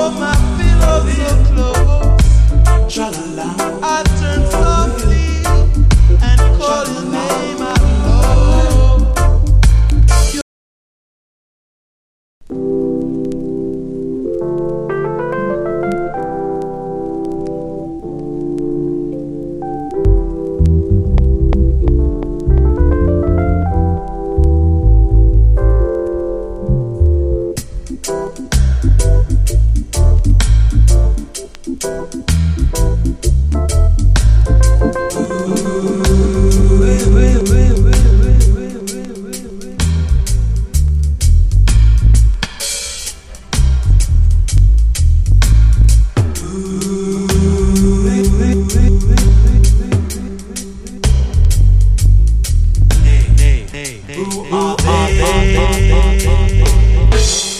Oh, my pillow so close. Tra-la-la. I Baby. Bobby.